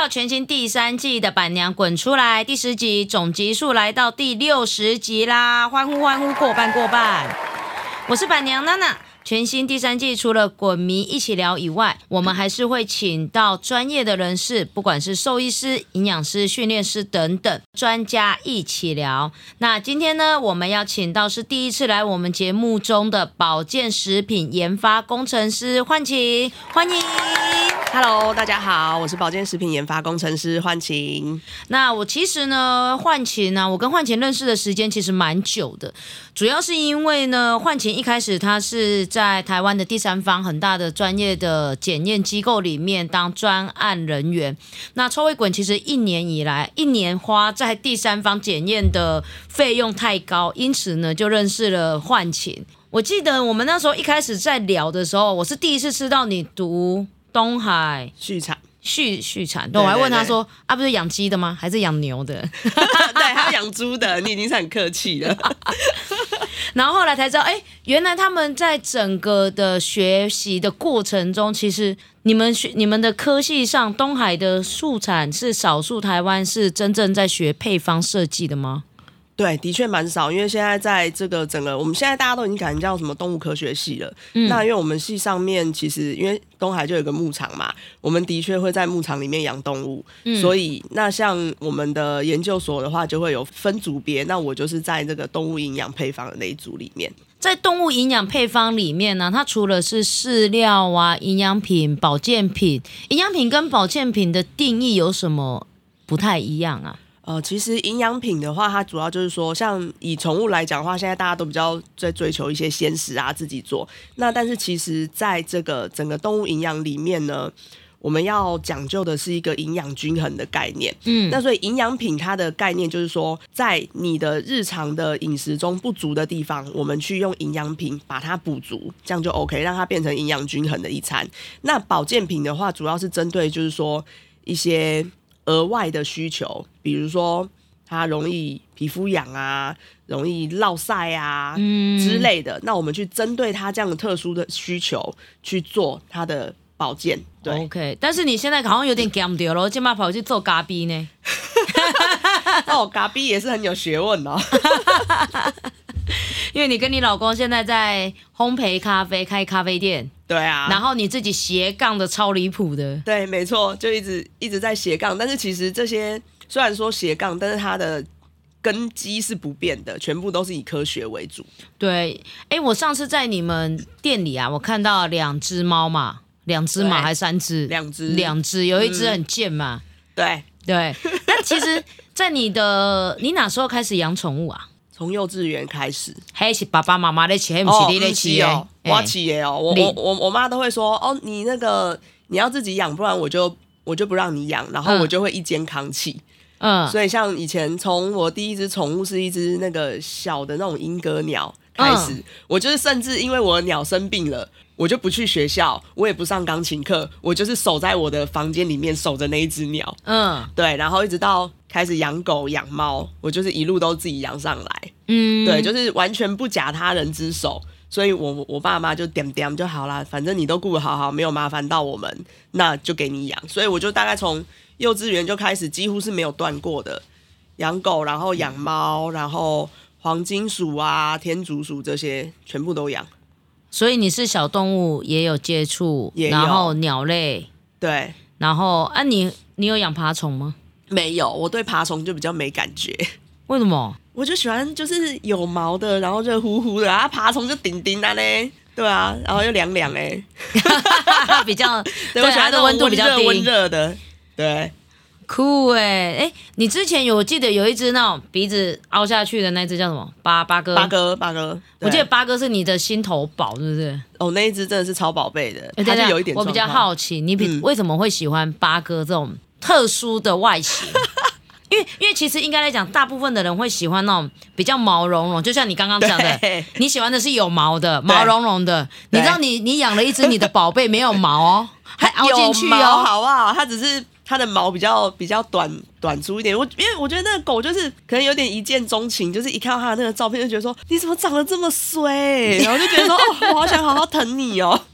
到全新第三季的《板娘滚出来》第十集，总集数来到第六十集啦！欢呼欢呼，过半过半！我是板娘娜娜。全新第三季除了滚迷一起聊以外，我们还是会请到专业的人士，不管是兽医师、营养师、训练师等等专家一起聊。那今天呢，我们要请到是第一次来我们节目中的保健食品研发工程师焕晴，欢迎。Hello，大家好，我是保健食品研发工程师幻晴。那我其实呢，焕晴呢，我跟焕晴认识的时间其实蛮久的，主要是因为呢，焕晴一开始他是在台湾的第三方很大的专业的检验机构里面当专案人员。那抽味滚其实一年以来，一年花在第三方检验的费用太高，因此呢，就认识了幻晴。我记得我们那时候一开始在聊的时候，我是第一次知道你读东海畜产，畜畜产，对我还问他对说啊，不是养鸡的吗？还是养牛的？对，还有养猪的，你已经是很客气了。然后后来才知道，哎，原来他们在整个的学习的过程中，其实你们学你们的科系上，东海的畜产是少数台湾是真正在学配方设计的吗？对，的确蛮少，因为现在在这个整个，我们现在大家都已经改成叫什么动物科学系了。那因为我们系上面其实因为东海就有个牧场嘛，我们的确会在牧场里面养动物，所以那像我们的研究所的话，就会有分组别。那我就是在这个动物营养配方的那一组里面。在动物营养配方里面呢，它除了是饲料啊、营养品、保健品，营养品跟保健品的定义有什么不太一样啊？呃，其实营养品的话，它主要就是说，像以宠物来讲的话，现在大家都比较在追求一些鲜食啊，自己做。那但是其实在这个整个动物营养里面呢，我们要讲究的是一个营养均衡的概念。嗯，那所以营养品它的概念就是说，在你的日常的饮食中不足的地方，我们去用营养品把它补足，这样就 OK，让它变成营养均衡的一餐。那保健品的话，主要是针对就是说一些额外的需求，比如说它容易皮肤痒啊，容易落晒啊、之类的。那我们去针对它这样的特殊的需求去做它的保健。对，OK，但是你现在好像有点 gam 掉了，今晚跑去做咖逼呢？哦，咖逼也是很有学问哦。因为你跟你老公现在在烘焙咖啡开咖啡店，对啊，然后你自己斜杠的超离谱的，对，没错，就一直一直在斜杠，但是其实这些虽然说斜杠，但是它的根基是不变的，全部都是以科学为主。对，哎，我上次在你们店里啊，我看到两只猫嘛，两只嘛对还三只，两只两只，有一只很贱嘛，对，对。那其实，在你的你哪时候开始养宠物啊？从幼稚园开始，还是爸爸妈妈在起，还不是你的起哦，我哎起耶哦，我我我我妈都会说，哦，你那个你要自己养，不然我就我就不让你养，然后嗯。我就会一肩扛起。嗯，所以像以前从我第一只宠物是一只那个小的那种鹦哥鸟开始，嗯。我就是甚至因为我的鸟生病了。我就不去学校，我也不上钢琴课，我就是守在我的房间里面守着那一只鸟，嗯。对，然后一直到开始养狗养猫，我就是一路都自己养上来，嗯，对，就是完全不假他人之手，所以我我爸妈就点点就好啦，反正你都顾得好好，没有麻烦到我们，那就给你养，所以我就大概从幼稚园就开始，几乎是没有断过的，养狗，然后养猫，然后黄金鼠啊、天竺鼠这些全部都养，所以你是小动物也有接触，然后鸟类，对。然后啊你，你有养爬虫吗？没有，我对爬虫就比较没感觉，为什么？我就喜欢就是有毛的，然后热乎乎的，啊，爬虫就顶顶的嘞，对啊，然后又凉凉哎，比较 对，我喜欢它的温度比较温热的，对，酷哎哎，你之前有我记得有一只那种鼻子凹下去的那只叫什么八八哥？八哥八哥，我记得八哥是你的心头宝，是不是？哦，那一只真的是超宝贝的，哎等等它就有一点我比较，好奇，你比、嗯为什么会喜欢八哥这种特殊的外形？因为因为其实应该来讲，大部分的人会喜欢那种比较毛茸茸，就像你刚刚讲的，你喜欢的是有毛的、毛茸茸的。你知道你你养了一只你的宝贝没有毛哦，还凹进去 有。好不好？它只是它的毛比较比较短短粗一点。我因为我觉得那个狗就是可能有点一见钟情，就是一看到它的那个照片就觉得说你怎么长得这么衰，然后就觉得说哦，我好想好好疼你哦。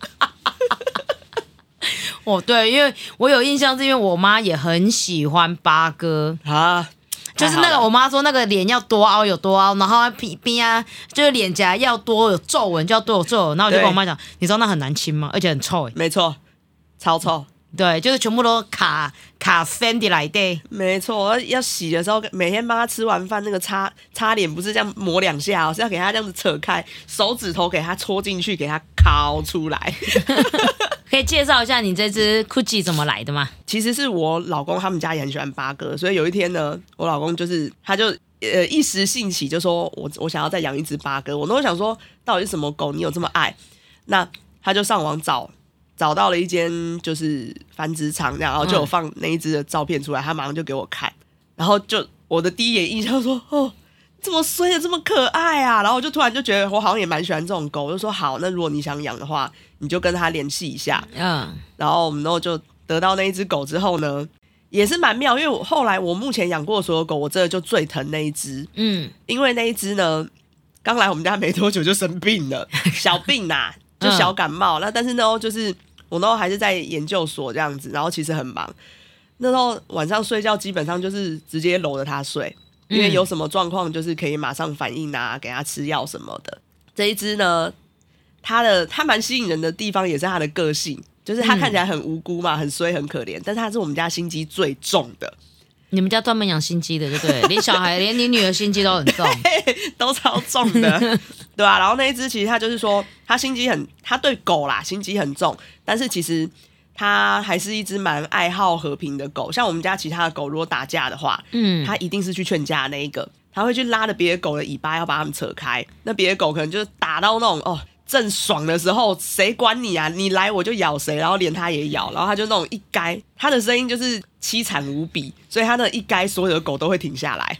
哦，对，因为我有印象，是因为我妈也很喜欢八哥，啊，就是那个我妈说那个脸要多凹有多凹，然后皮边啊，就是脸颊要多有皱纹就要多有皱纹，然后我就跟我妈讲，你知道那很难亲吗？而且很臭哎，没错，超臭。对，就是全部都卡卡 Fendi 来的，没错，要洗的时候，每天帮他吃完饭，那个擦擦脸不是这样抹两下、哦，是要给他这样子扯开，手指头给他戳进去，给他敲出来。可以介绍一下你这只 Gucci 怎么来的吗？其实是我老公他们家也很喜欢八哥，所以有一天呢，我老公就是他就呃一时兴起就说我我想要再养一只八哥，我那时候想说到底是什么狗你有这么爱？那他就上网找找到了一间就是繁殖场然后就有放那一只的照片出来，他马上就给我看，然后就我的第一眼印象说 哦。这么衰的，这么可爱啊！然后我就突然就觉得我好像也蛮喜欢这种狗，我就说好，那如果你想养的话，你就跟他联系一下。嗯然后我们然后就得到那一只狗之后呢，也是蛮妙，因为我后来我目前养过所有狗，我真的就最疼那一只，嗯因为那一只呢，刚来我们家没多久就生病了，小病呐、就小感冒。那但是呢，就是我那时候还是在研究所这样子，然后其实很忙。那时候晚上睡觉基本上就是直接搂着它睡，因为有什么状况就是可以马上反应啊，给它吃药什么的。这一只呢，它的它蛮吸引人的地方也是它的个性，就是它看起来很无辜嘛，很衰很可怜，但是它是我们家心机最重的，你们家专门养心机的，对不对？连小孩，连你女儿心机都很重。都超重的，对吧、然后那一只其实它就是说，它心机很，它对狗啦心机很重，但是其实它还是一只蛮爱好和平的狗。像我们家其他的狗，如果打架的话，嗯，它一定是去劝架的那一个，它会去拉着别的狗的尾巴，要把它们扯开。那别的狗可能就是打到那种哦。正爽的时候，谁管你啊？你来我就咬谁，然后连他也咬，然后他就那种一该，他的声音就是凄惨无比，所以他那一该，所有的狗都会停下来。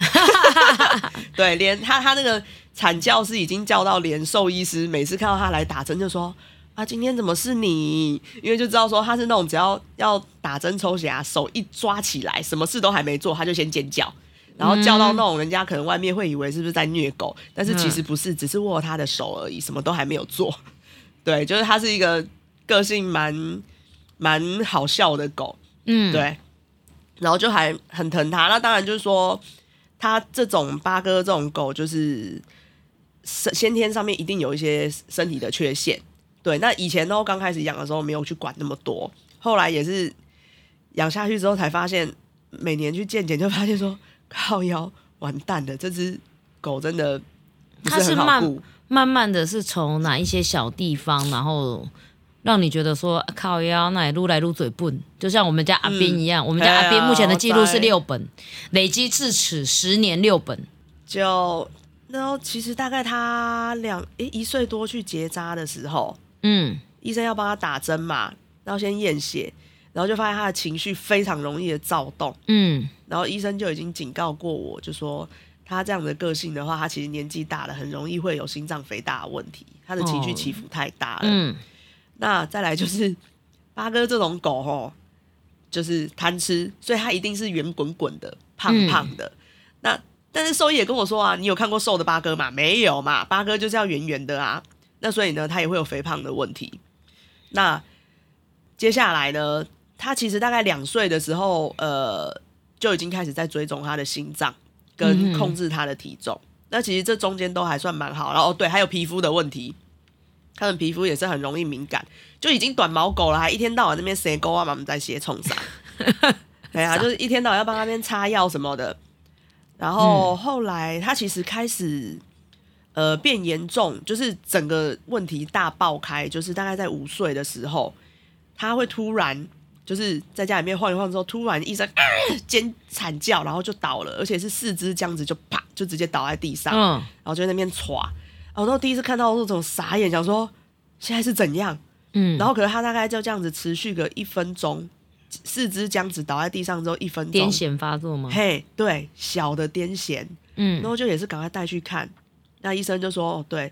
对，连他他那个惨叫是已经叫到连兽医师每次看到他来打针就说啊，今天怎么是你？因为就知道说他是那种只要要打针抽血啊，手一抓起来，什么事都还没做，他就先尖叫。然后叫到那种人家可能外面会以为是不是在虐狗，但是其实不是，只是握他的手而已，什么都还没有做。对，就是它是一个个性蛮蛮好笑的狗，嗯，对，然后就还很疼它。那当然就是说，它这种八哥这种狗，就是先先天上面一定有一些身体的缺陷。对，那以前都刚开始养的时候没有去管那么多，后来也是养下去之后才发现，每年去健检就发现说，靠腰完蛋了，这只狗真的不它是慢。慢慢的是从哪一些小地方，然后让你觉得说啊靠腰，那也撸来撸嘴笨，就像我们家阿斌一样，我们家阿斌目前的记录是六本，累积至此十年六本。就然后其实大概他两诶一岁多去结扎的时候，嗯医生要帮他打针嘛，然后先验血，然后就发现他的情绪非常容易的躁动，嗯然后医生就已经警告过我，就说他这样的个性的话，他其实年纪大了，很容易会有心脏肥大的问题，他的情绪起伏太大了。嗯那再来就是八哥这种狗吼，就是贪吃，所以它一定是圆滚滚的、胖胖的。那但是兽医也跟我说啊，你有看过瘦的八哥吗？没有嘛，八哥就是要圆圆的啊。那所以呢，它也会有肥胖的问题。那接下来呢，它其实大概两岁的时候，呃，就已经开始在追踪他的心脏跟控制他的体重。那其实这中间都还算蛮好。然后哦对，还有皮肤的问题，他的皮肤也是很容易敏感，就已经短毛狗了，还一天到晚那边塞沟啊，妈妈在斜冲啥？对啊，就是一天到晚要帮它那边擦药什么的。然后后来他其实开始呃变严重，就是整个问题大爆开，就是大概在五岁的时候，他会突然就是在家里面晃一晃之后，突然一声、呃尖惨叫，然后就倒了，而且是四肢这样子就啪就直接倒在地上。嗯，然后就在那边歘，然后第一次看到那种傻眼，想说现在是怎样？嗯，然后可是他大概就这样子持续个一分钟，四肢这样子倒在地上之后一分钟，癫痫发作吗？嘿，对，小的癫痫，嗯。然嗯后就也是赶快带去看，那医生就说，哦，对，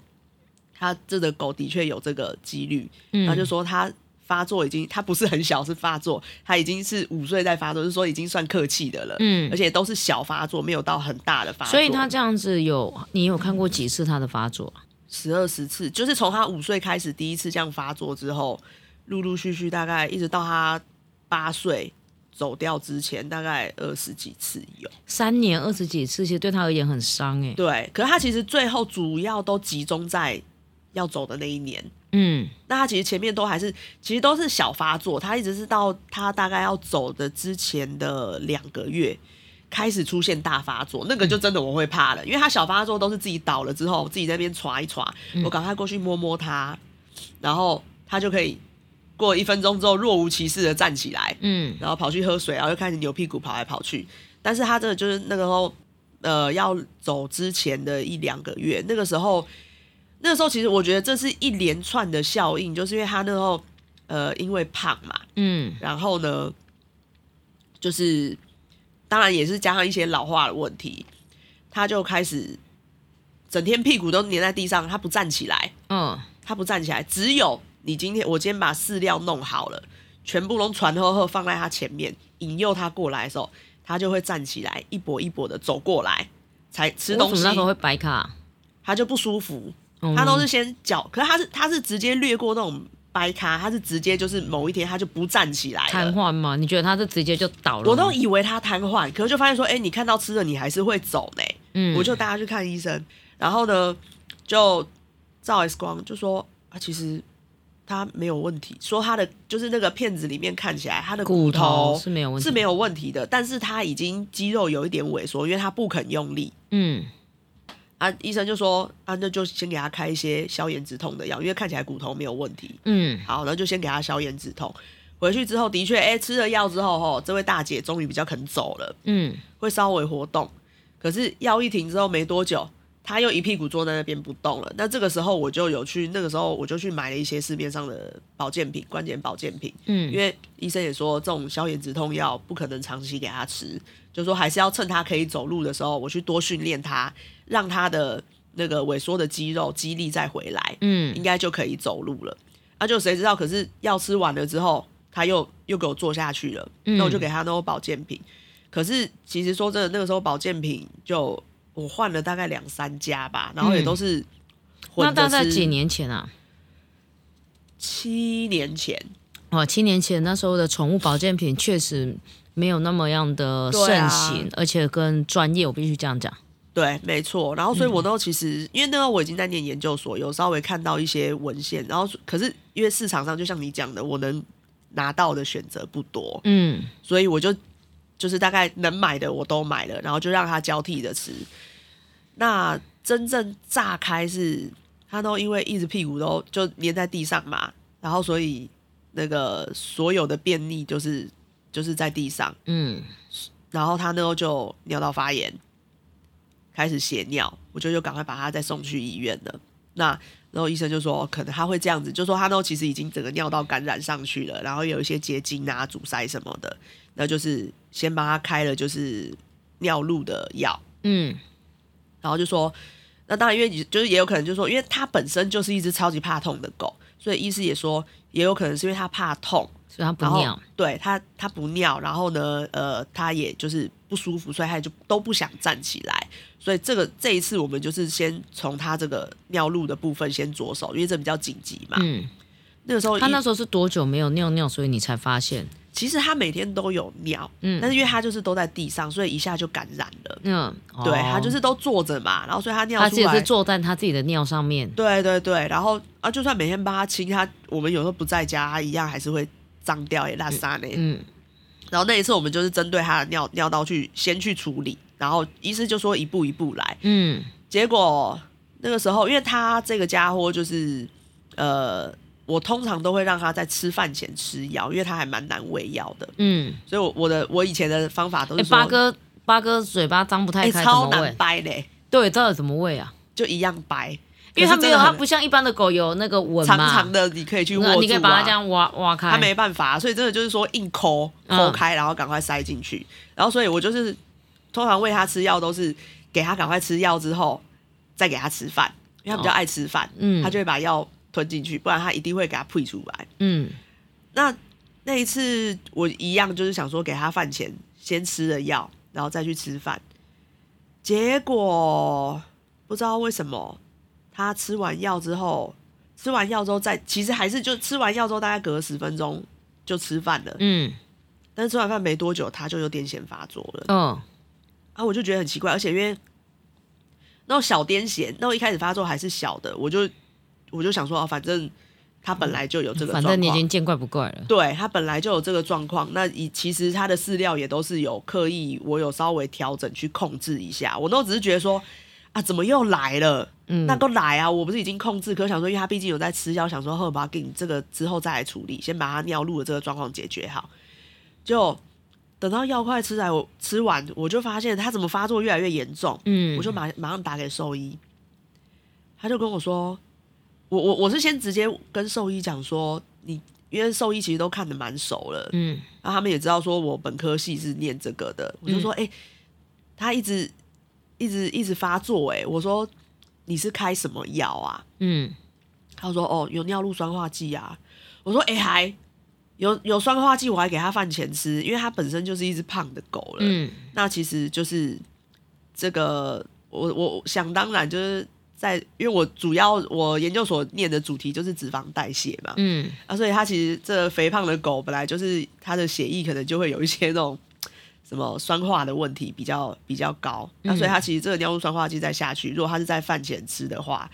他这个狗的确有这个几率，嗯，然后就说他发作已经，他不是很小是发作，他已经是五岁在发作，就是说已经算客气的了，嗯而且都是小发作，没有到很大的发作，所以他这样子有，你有看过几次他的发作？十二十次，就是从他五岁开始第一次这样发作之后，陆陆续续大概一直到他八岁走掉之前，大概二十几次有。三年二十几次，其实对他而言很伤哎。对，可是他其实最后主要都集中在要走的那一年。嗯，那他其实前面都还是，其实都是小发作，他一直是到他大概要走的之前的两个月开始出现大发作，那个就真的我会怕了，因为他小发作都是自己倒了之后，自己在那边歘一歘，我赶快过去摸摸他，然后他就可以过一分钟之后若无其事的站起来，嗯，然后跑去喝水，然后又开始扭屁股跑来跑去，但是他这个就是那个时候，呃，要走之前的一两个月，那个时候。那个时候，其实我觉得这是一连串的效应，就是因为他那时候，呃，因为胖嘛，嗯，然后呢，就是当然也是加上一些老化的问题，他就开始整天屁股都粘在地上，他不站起来，嗯，他不站起来，只有你今天我今天把饲料弄好了，全部都传呵呵放在他前面，引诱他过来的时候，他就会站起来，一跛一跛的走过来，才吃东西。那时候会白卡，他就不舒服。嗯他都是先脚，可是他是他是直接略过那种掰咖，他是直接就是某一天他就不站起来瘫了。痪吗？你觉得他是直接就倒了吗？我都以为他瘫痪，可是就发现说，哎、你看到吃的你还是会走呢。嗯，我就带他去看医生，然后呢就照 X 光，就说啊，其实他没有问题，说他的就是那个片子里面看起来他的骨头头是没有问题，是没有问题的，但是他已经肌肉有一点萎缩，因为他不肯用力。嗯啊，医生就说啊，那就先给他开一些消炎止痛的药，因为看起来骨头没有问题。嗯好，然后就先给他消炎止痛。回去之后，的确，哎、吃了药之后，吼，这位大姐终于比较肯走了，嗯会稍微活动。可是药一停之后没多久，她又一屁股坐在那边不动了。那这个时候我就有去，那个时候我就去买了一些市面上的保健品，关节保健品。嗯，因为医生也说，这种消炎止痛药不可能长期给她吃，就说还是要趁她可以走路的时候，我去多训练他，让他的那个萎缩的肌肉肌力再回来，嗯应该就可以走路了。啊，就谁知道？可是药吃完了之后，他又又给我做下去了，嗯那我就给他弄保健品。可是其实说真的，那个时候保健品就我换了大概两三家吧，然后也都是嗯那大概几年前啊？七年前，哦，七年前那时候的宠物保健品确实没有那么样的盛行，而且跟专业，我必须这样讲。对，没错。然后，所以我嗯那时候其实，因为那时候我已经在念研究所，有稍微看到一些文献。然后，可是因为市场上就像你讲的，我能拿到的选择不多，嗯所以我就就是大概能买的我都买了，然后就让它交替着吃。那真正炸开是，它都因为一直屁股都就粘在地上嘛，然后所以那个所有的便秘就是就是在地上。嗯然后它那时候就尿道发炎，开始血尿，我就就赶快把他再送去医院了。那然后医生就说，可能他会这样子，就说他那时候其实已经整个尿道感染上去了，然后有一些结晶啊、阻塞什么的，那就是先帮他开了就是尿路的药，嗯。然后就说，那当然因为就是也有可能就是说，因为他本身就是一只超级怕痛的狗，所以医师也说，也有可能是因为他怕痛，所以他不尿。对他，他不尿，然后呢，呃，他也就是不舒服，所以他就都不想站起来。所以这个这一次我们就是先从他这个尿路的部分先着手，因为这比较紧急嘛。嗯，那个时候他那时候是多久没有尿尿，所以你才发现？其实他每天都有尿，嗯但是因为他就是都在地上，所以一下就感染了。嗯，对哦他就是都坐着嘛，然后所以他尿出来他自己是。坐在他自己的尿上面。对对对，然后啊，就算每天帮他清，他我们有时候不在家，他一样还是会脏掉也拉撒呢。嗯然后那一次我们就是针对他的尿尿道去先去处理，然后医师就说一步一步来。嗯结果那个时候，因为他这个家伙就是呃，我通常都会让他在吃饭前吃药，因为他还蛮难喂药的，嗯，所以我我的我以前的方法都哎、是说，八哥八哥嘴巴张不太哎、开，超难？掰嘞，对，到底怎么喂啊？就一样掰，因为它没有，它不像一般的狗有那个吻嘛，长长的，你可以去握住、啊，你可以把它这样挖挖开。它没办法，所以真的就是说硬抠嗯抠开，然后赶快塞进去。然后所以我就是通常喂它吃药都是给它赶快吃药之后再给它吃饭，因为它比较爱吃饭，嗯它就会把药吞进去，不然它一定会给它吐出来。嗯那那一次我一样就是想说给它饭前先吃了药，然后再去吃饭，结果不知道为什么他吃完药之后吃完药之后再，其实还是就吃完药之后大概隔十分钟就吃饭了，嗯但是吃完饭没多久他就有癫痫发作了。哦啊，我就觉得很奇怪，而且因为那种小癫痫，那我一开始发作还是小的，我就我就想说，哦，反正他本来就有这个状况，反正你已经见怪不怪了。对他本来就有这个状况，那以其实他的饲料也都是有刻意，我有稍微调整去控制一下，我都只是觉得说啊，怎么又来了？嗯。那都来啊！我不是已经控制，可想说，因为他毕竟有在吃药，想说后，把给你这个之后再来处理，先把他尿路的这个状况解决好。就等到药快吃来，我吃完我就发现他怎么发作越来越严重，嗯，我就马马上打给兽医，他就跟我说，我我我是先直接跟兽医讲说，你因为兽医其实都看得蛮熟了，嗯。然后他们也知道说我本科系是念这个的，我就说，哎、他一直一直一直发作、哎，我说你是开什么药啊？嗯。他说，哦，有尿路酸化剂啊。我说，哎、还？有有酸化剂，我还给他饭前吃，因为他本身就是一只胖的狗了，嗯。那其实就是这个，我我想当然就是在，因为我主要我研究所念的主题就是脂肪代谢嘛，嗯。啊，所以他其实这肥胖的狗本来就是它的血液可能就会有一些那种什么酸化的问题比较比较高，那所以它其实这个尿路酸化剂再下去，如果它是在饭前吃的话。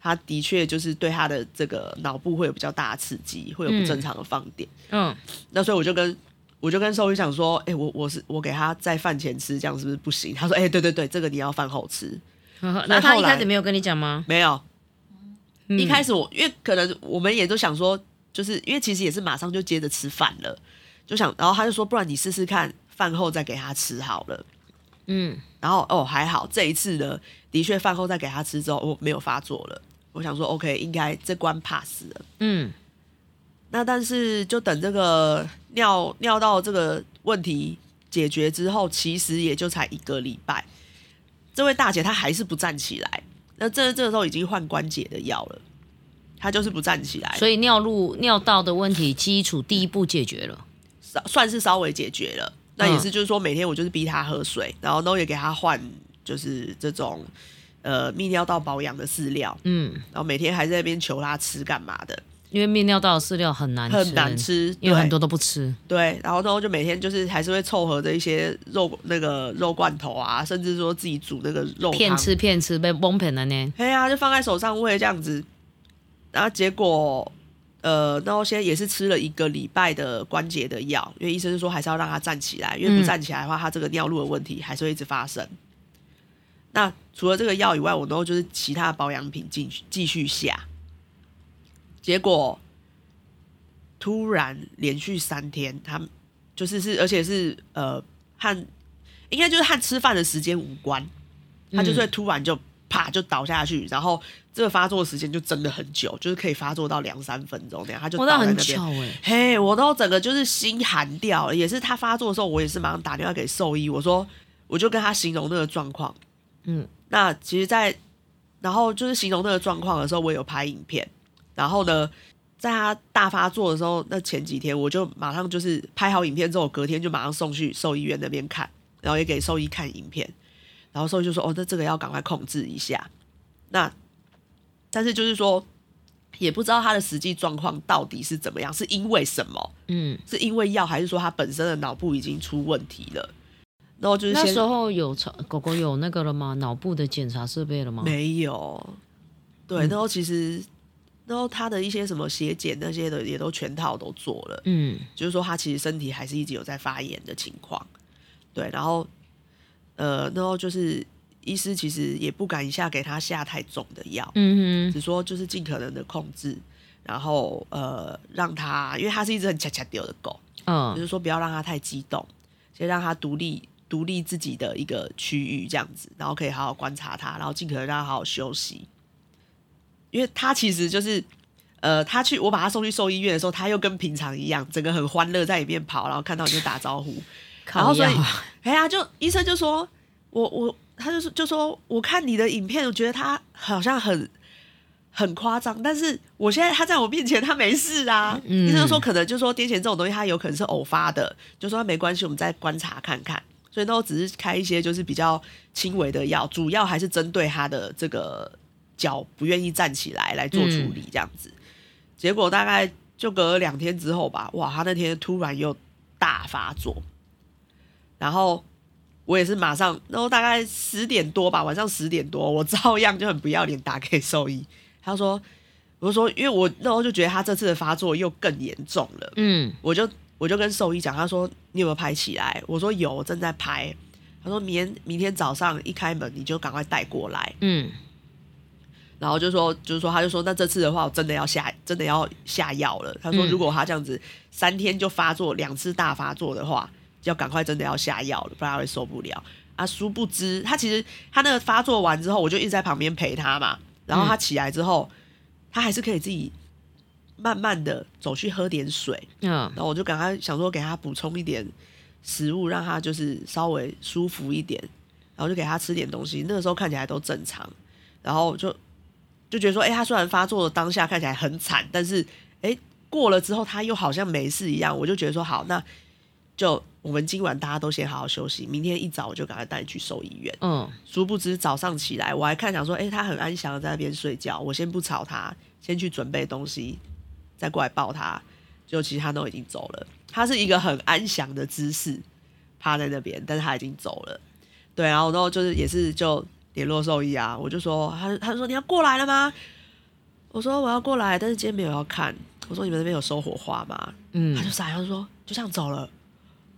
它的确就是对它的这个脑部会有比较大的刺激，会有不正常的放电。嗯那所以我就跟我就跟兽医讲说，哎、我我是我给他在饭前吃，这样是不是不行？他说，哎、对对对，这个你要饭后吃。呵呵那他一开始没有跟你讲吗？没有，嗯一开始我因为可能我们也都想说，就是因为其实也是马上就接着吃饭了，就想，然后他就说，不然你试试看，饭后再给他吃好了。嗯然后哦还好，这一次呢，的确饭后再给他吃之后，我没有发作了。我想说，OK，应该这关 pass 了。嗯那但是就等这个尿尿道这个问题解决之后，其实也就才一个礼拜。这位大姐她还是不站起来，那这这个时候已经换关节的药了，她就是不站起来，所以尿路尿道的问题基础第一步解决了。稍算是稍微解决了。那也是就是说，每天我就是逼他喝水，然后都也给他换就是这种呃泌尿道保养的饲料，嗯，然后每天还在那边求他吃干嘛的，因为泌尿道的饲料很难吃，很难，吃，对因为很多都不吃。对，然后之后就每天就是还是会凑合着一些肉那个肉罐头啊，甚至说自己煮那个肉片，吃片吃被崩骗了呢。对啊、就放在手上喂这样子。然后结果，呃，然后现在也是吃了一个礼拜的关节的药，因为医生是说还是要让他站起来，因为不嗯站起来的话，他这个尿路的问题还是会一直发生。那除了这个药以外，我都就是其他的保养品继续继续下。结果突然连续三天，他们就是是，而且是呃和应该就是和吃饭的时间无关，他就是会突然就啪就倒下去，然后这个发作时间就真的很久，就是可以发作到两三分钟那样，他就倒在那边。巧哎、嘿，我都整个就是心寒掉了。也是他发作的时候，我也是马上打电话给兽医，我说我就跟他形容那个状况。嗯，那其实在，然后就是形容那个状况的时候，我有拍影片。然后呢，在他大发作的时候，那前几天我就马上就是拍好影片之后，隔天就马上送去兽医院那边看，然后也给兽医看影片。然后兽医就说：“哦，那这个要赶快控制一下。”那但是就是说，也不知道他的实际状况到底是怎么样，是因为什么？嗯，是因为药，还是说他本身的脑部已经出问题了？然后就是先那时候有狗狗有那个了吗？脑部的检查设备了吗？没有，对，嗯然后其实，然后他的一些什么血检那些的也都全套都做了，嗯就是说他其实身体还是一直有在发炎的情况，对，然后呃，然后就是医师其实也不敢一下给他下太重的药，嗯只说就是尽可能的控制，然后呃让他，因为他是一只很恰恰丢的狗，嗯就是说不要让它太激动，先让它独立独立自己的一个区域这样子，然后可以好好观察它，然后尽可能让它好好休息。因为它其实就是，呃，他去我把他送去兽医院的时候，他又跟平常一样，整个很欢乐在里面跑，然后看到你就打招呼。然后所以，哎呀，就医生就说，我我他就是就说，我看你的影片，我觉得他好像很很夸张，但是我现在他在我面前，他没事啊。嗯医生就说可能就说癫痫这种东西，他有可能是偶发的，就说没关系，我们再观察看看。所以那我只是开一些就是比较轻微的药，主要还是针对他的这个脚不愿意站起来来做处理这样子。结果大概就隔了两天之后吧，哇，他那天突然又大发作，然后我也是马上，然后大概十点多吧，晚上十点多，我照样就很不要脸打给兽医，他说，我就说，因为我那时候就觉得他这次的发作又更严重了，嗯我就我就跟兽医讲，他说你有没有拍起来？我说有，正在拍。他说明天明天早上一开门你就赶快带过来，嗯然后就说就是说他就说那这次的话我真的要下真的要下药了。他说嗯如果他这样子三天就发作两次大发作的话，要赶快真的要下药了，不然他会受不了。啊，殊不知他其实他那个发作完之后，我就一直在旁边陪他嘛。然后他起来之后，他还是可以自己慢慢的走去喝点水。嗯然后我就赶快想说给他补充一点食物，让他就是稍微舒服一点，然后就给他吃点东西。那个时候看起来都正常，然后就就觉得说，哎、他虽然发作的当下看起来很惨，但是哎、过了之后他又好像没事一样。我就觉得说，好，那就我们今晚大家都先好好休息，明天一早我就赶快带你去兽医院。嗯殊不知早上起来，我还看想说，哎、他很安详的在那边睡觉，我先不吵他，先去准备东西，再过来抱他。就其实他都已经走了，他是一个很安详的姿势趴在那边，但是他已经走了。对，然后然后就是也是就联络兽医啊，我就说他他就说你要过来了吗？我说我要过来，但是今天没有要看。我说你们那边有收火花吗？嗯他嗯就，傻笑说就这样走了。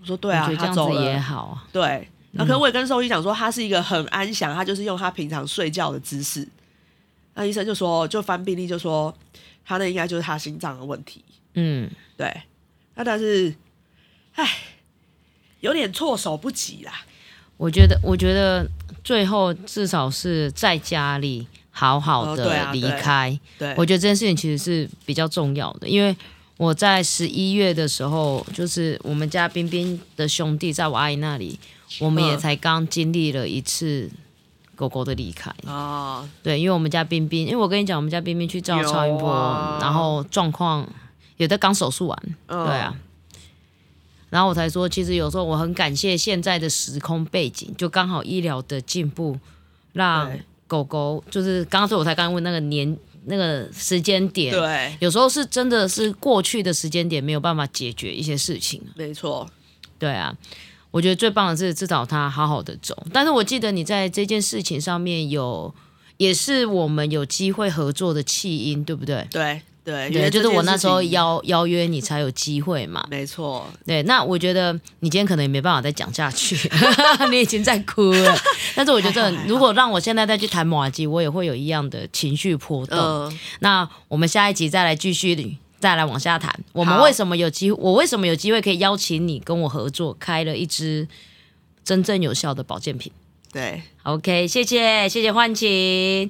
我说对啊，这样子也好啊。对，那可是我也跟兽医讲说，他是一个很安详，他就是用他平常睡觉的姿势。那医生就说，就翻病历就说，他那应该就是他心脏的问题。嗯，对，那但是，唉，有点措手不及啦。我觉得，我觉得最后至少是在家里好好哦对的离啊对开。对，我觉得这件事情其实是比较重要的，因为我在十一月的时候，就是我们家冰冰的兄弟在我阿姨那里，我们也嗯才刚经历了一次狗狗的离开。啊，对，因为我们家冰冰，因为我跟你讲，我们家冰冰去照超音波，啊然后状况有的刚手术完，嗯对啊。然后我才说，其实有时候我很感谢现在的时空背景，就刚好医疗的进步，让狗狗就是刚刚所以我才刚刚问那个年那个时间点，对，有时候是真的是过去的时间点没有办法解决一些事情，没错，对啊。我觉得最棒的是至少他好好的走，但是我记得你在这件事情上面有，也是我们有机会合作的弃因，对不对？对对，因对，就是我那时候邀邀约你才有机会嘛。没错，对，那我觉得你今天可能也没办法再讲下去，你已经在哭了。但是我觉得，如果让我现在再去谈马吉，我也会有一样的情绪波动。嗯，那我们下一集再来继续，再来往下谈。我们好为什么有机会？我为什么有机会可以邀请你跟我合作，开了一支真正有效的保健品对。？OK，谢谢，谢谢焕晴。